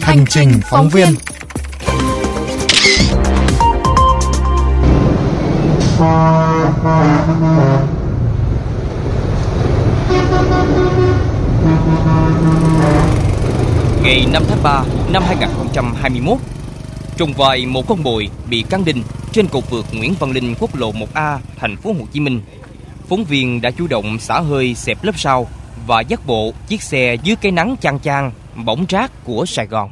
Hành trình phóng viên. Ngày 5 tháng 3 năm 2021 Trùng vai một con bồi bị căng đinh trên cột vượt Nguyễn Văn Linh quốc lộ 1A thành phố Hồ Chí Minh. Phóng viên đã chủ động xả hơi xẹp lớp sau và dắt bộ chiếc xe dưới cái nắng chang chang bỗng rác của Sài Gòn.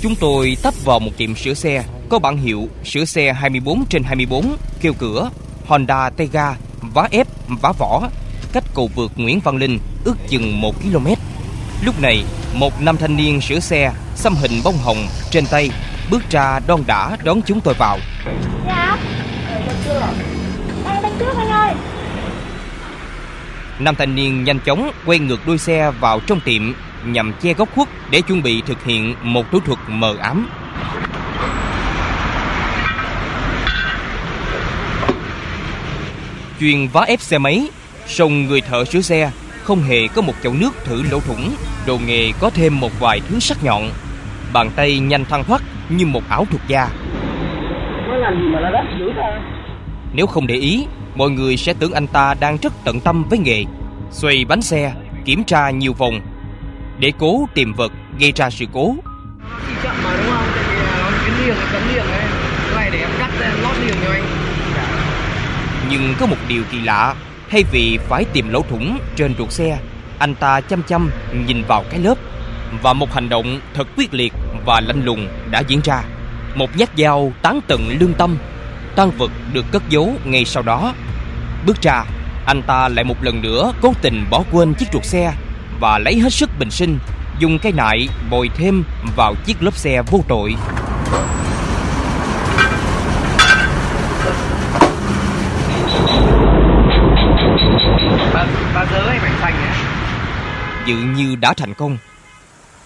Chúng tôi tấp vào một tiệm sửa xe có bản hiệu sửa xe 24 trên 24 kêu cửa Honda Tega vá ép vá vỏ cách cầu vượt Nguyễn Văn Linh ước chừng 1 km. Lúc này, một nam thanh niên sửa xe xăm hình bông hồng trên tay bước ra đon đã đón chúng tôi vào. Dạ Đang bên trước anh ơi Nam thanh niên nhanh chóng quay ngược đuôi xe vào trong tiệm nhằm che góc khuất để chuẩn bị thực hiện một thủ thuật mờ ám. Chuyên vá ép xe máy, song người thợ sửa xe không hề có một chậu nước thử lỗ thủng, đồ nghề có thêm một vài thứ sắc nhọn. Bàn tay nhanh thăng thoát như một ảo thuật gia. Nó làm gì mà nó đất dữ ta Nếu không để ý, mọi người sẽ tưởng anh ta đang rất tận tâm với nghề. Xoay bánh xe, kiểm tra nhiều vòng để cố tìm vật gây ra sự cố. Chỉ chậm mà đúng không? Tại vì là nó cái liềng, cái tấm liềng ấy Cái này để em cắt ra em lót liềng cho anh Nhưng có một điều kỳ lạ, thay vì phải tìm lỗ thủng trên ruột xe, anh ta chăm chăm nhìn vào cái lớp và một hành động thật quyết liệt và lạnh lùng đã diễn ra. Một nhát dao tán tận lương tâm, tăng vật được cất giấu ngay sau đó. Bước ra, anh ta lại một lần nữa cố tình bỏ quên chiếc ruột xe và lấy hết sức bình sinh, dùng cây nại bồi thêm vào chiếc lốp xe vô tội. Dự như đã thành công.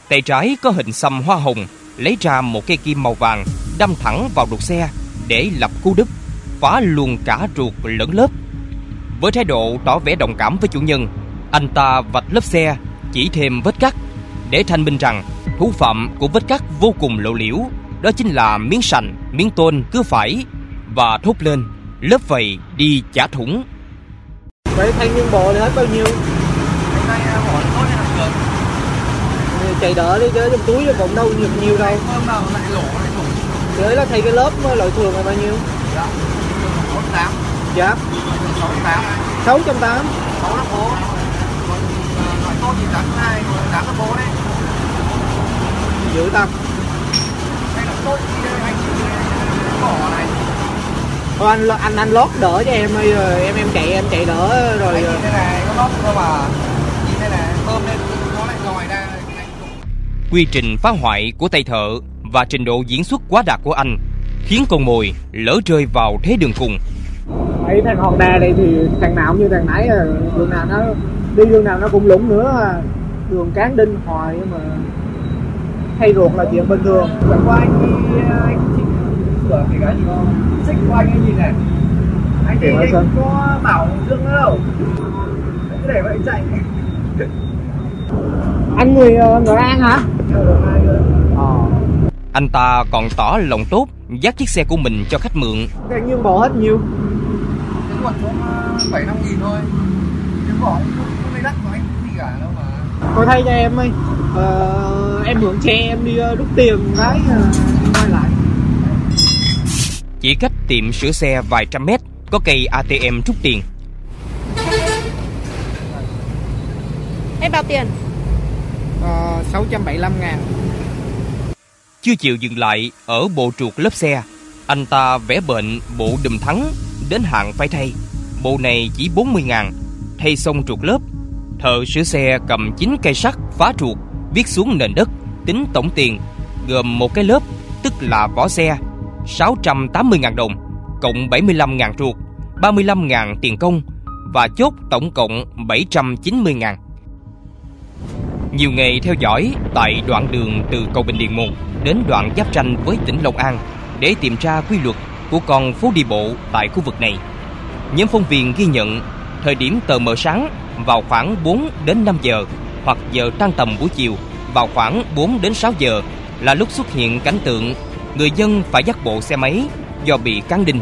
Tay trái có hình xăm hoa hồng, lấy ra một cây kim màu vàng, đâm thẳng vào đuột xe để lập cú đúp, phá luôn cả ruột lẫn lớp. Với thái độ tỏ vẻ đồng cảm với chủ nhân, anh ta vạch lớp xe, chỉ thêm vết cắt để thanh minh rằng thủ phạm của vết cắt vô cùng lộ liễu, đó chính là miếng sành, miếng tôn cứ phải và thốt lên lớp vầy đi chả thủng Vậy thanh niên bộ thì hết bao nhiêu? Nay hỏi tốt hay là Chạy đỡ đi chứ trong túi cũng đâu nhiều, nhiều đâu Hôm nào lại lỗ lại thủng Đấy là thay cái lớp loại thường là bao nhiêu? Dạ. 68 Dạ. 68 680 6 lớp bố loại tốt thì 82 Còn 8 lớp bố đấy Giữ tăng Hay là tốt thì anh cỏ này. Thôi anh anh anh lót đỡ cho em đi rồi em em chạy em chạy đỡ rồi Anh nhìn đây này Nó lót đâu mà Nhìn đây này Bơm lên nó lại dòi ra Quy trình phá hoại của tay thợ và trình độ diễn xuất quá đạt của anh khiến con mồi lỡ rơi vào thế đường cùng. Mấy thằng Honda đây thì thằng nào cũng như thằng nãy à, đường nào nó đi đường nào nó cũng lũng nữa. À. đường cán đinh hoài mà thay ruột là chuyện bình thường. Chẳng qua anh đi anh chỉ sửa cái cái gì không Xích của anh ấy nhìn này? Anh đi Kiểu anh có bảo dương nữa đâu. Anh cứ để vậy chạy. Anh người ờ, người An hả? Theo đường hai cơ ờ Anh ta còn tỏ lòng tốt dắt chiếc xe của mình cho khách mượn. cái nhiên bộ hết nhiêu? Cái quần cũng 7 5 nghìn thôi. Cái vỏ cũng không lấy đắt của anh cũng gì cả đâu mà. Thôi thay cho em đi ờ, em mượn xe em đi ờ, rút tiền cái ờ, quay lại. Chỉ cách tiệm sửa xe vài trăm mét có cây ATM rút tiền. Em bao tiền? Ờ, 675 ngàn chưa chịu dừng lại ở bộ truột lớp xe, anh ta vẽ bệnh bộ đùm thắng đến hạn phải thay. Bộ này chỉ 40 ngàn, thay xong truột lớp. Thợ sửa xe cầm 9 cây sắt phá truột, viết xuống nền đất, tính tổng tiền, gồm một cái lớp, tức là vỏ xe, 680 ngàn đồng, cộng 75 ngàn truột, 35 ngàn tiền công và chốt tổng cộng 790 ngàn. Nhiều ngày theo dõi tại đoạn đường từ cầu Bình Điền 1 đến đoạn giáp tranh với tỉnh Long An để tìm ra quy luật của con phố đi bộ tại khu vực này. Nhóm phóng viên ghi nhận thời điểm tờ mờ sáng vào khoảng 4 đến 5 giờ hoặc giờ tan tầm buổi chiều vào khoảng 4 đến 6 giờ là lúc xuất hiện cảnh tượng người dân phải dắt bộ xe máy do bị cán đinh.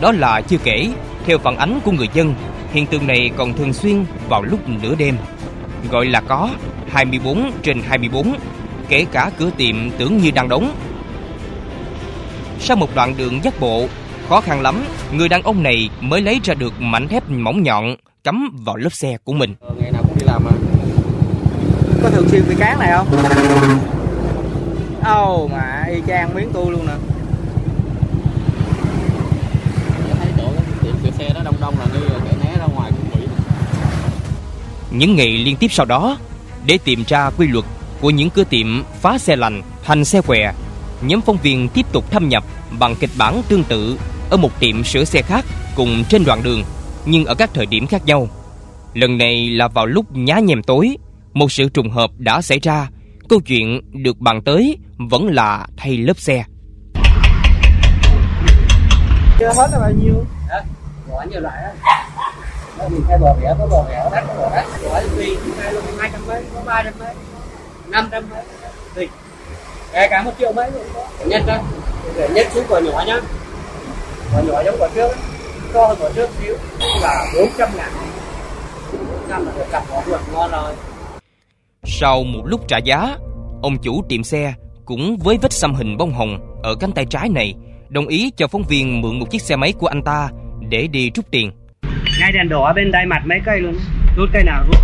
Đó là chưa kể, theo phản ánh của người dân, hiện tượng này còn thường xuyên vào lúc nửa đêm. Gọi là có 24 trên 24, kể cả cửa tiệm tưởng như đang đóng. Sau một đoạn đường dắt bộ, khó khăn lắm, người đàn ông này mới lấy ra được mảnh thép mỏng nhọn cắm vào lớp xe của mình. Ờ, ngày nào cũng đi làm mà. có thường xuyên bị cán này không ồ oh, mà y chang miếng tu luôn nè thấy chỗ tiệm sửa xe đó đông đông là như kẻ né ra ngoài cũng quỷ. Những ngày liên tiếp sau đó, để tìm ra quy luật của những cửa tiệm phá xe lành thành xe què, nhóm phóng viên tiếp tục thâm nhập bằng kịch bản tương tự ở một tiệm sửa xe khác cùng trên đoạn đường, nhưng ở các thời điểm khác nhau. Lần này là vào lúc nhá nhem tối, một sự trùng hợp đã xảy ra. Câu chuyện được bàn tới vẫn là thay lớp xe. chưa hết là bao nhiêu Bỏ nhiều loại á. Mình thay bò rẻ, có bò rẻ, đắt, có bò đắt, bò tùy, hai luôn hai trăm mấy, có ba trăm mấy, năm trăm mấy, tùy. kể cả một triệu mấy luôn có Nhất đó, để nhất xuống quả nhỏ nhá. quả nhỏ giống quả trước to hơn quả trước xíu là 400 ngàn Năm là được cặp bỏ được ngon rồi. Sau một lúc trả giá, ông chủ tiệm xe cũng với vết xăm hình bông hồng ở cánh tay trái này đồng ý cho phóng viên mượn một chiếc xe máy của anh ta để đi rút tiền ngay đèn đỏ bên đây mặt mấy cây luôn rút cây nào rút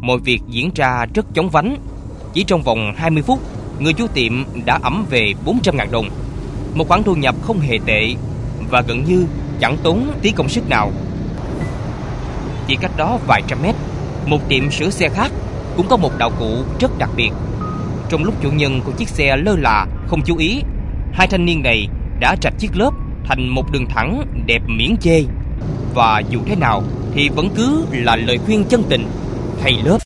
Mọi việc diễn ra rất chóng vánh. Chỉ trong vòng 20 phút, người chủ tiệm đã ẩm về 400.000 đồng. Một khoản thu nhập không hề tệ và gần như chẳng tốn tí công sức nào. Chỉ cách đó vài trăm mét, một tiệm sửa xe khác cũng có một đạo cụ rất đặc biệt. Trong lúc chủ nhân của chiếc xe lơ là không chú ý, hai thanh niên này đã rạch chiếc lớp thành một đường thẳng đẹp miễn chê. Và dù thế nào, thì vẫn cứ là lời khuyên chân tình thầy lớp.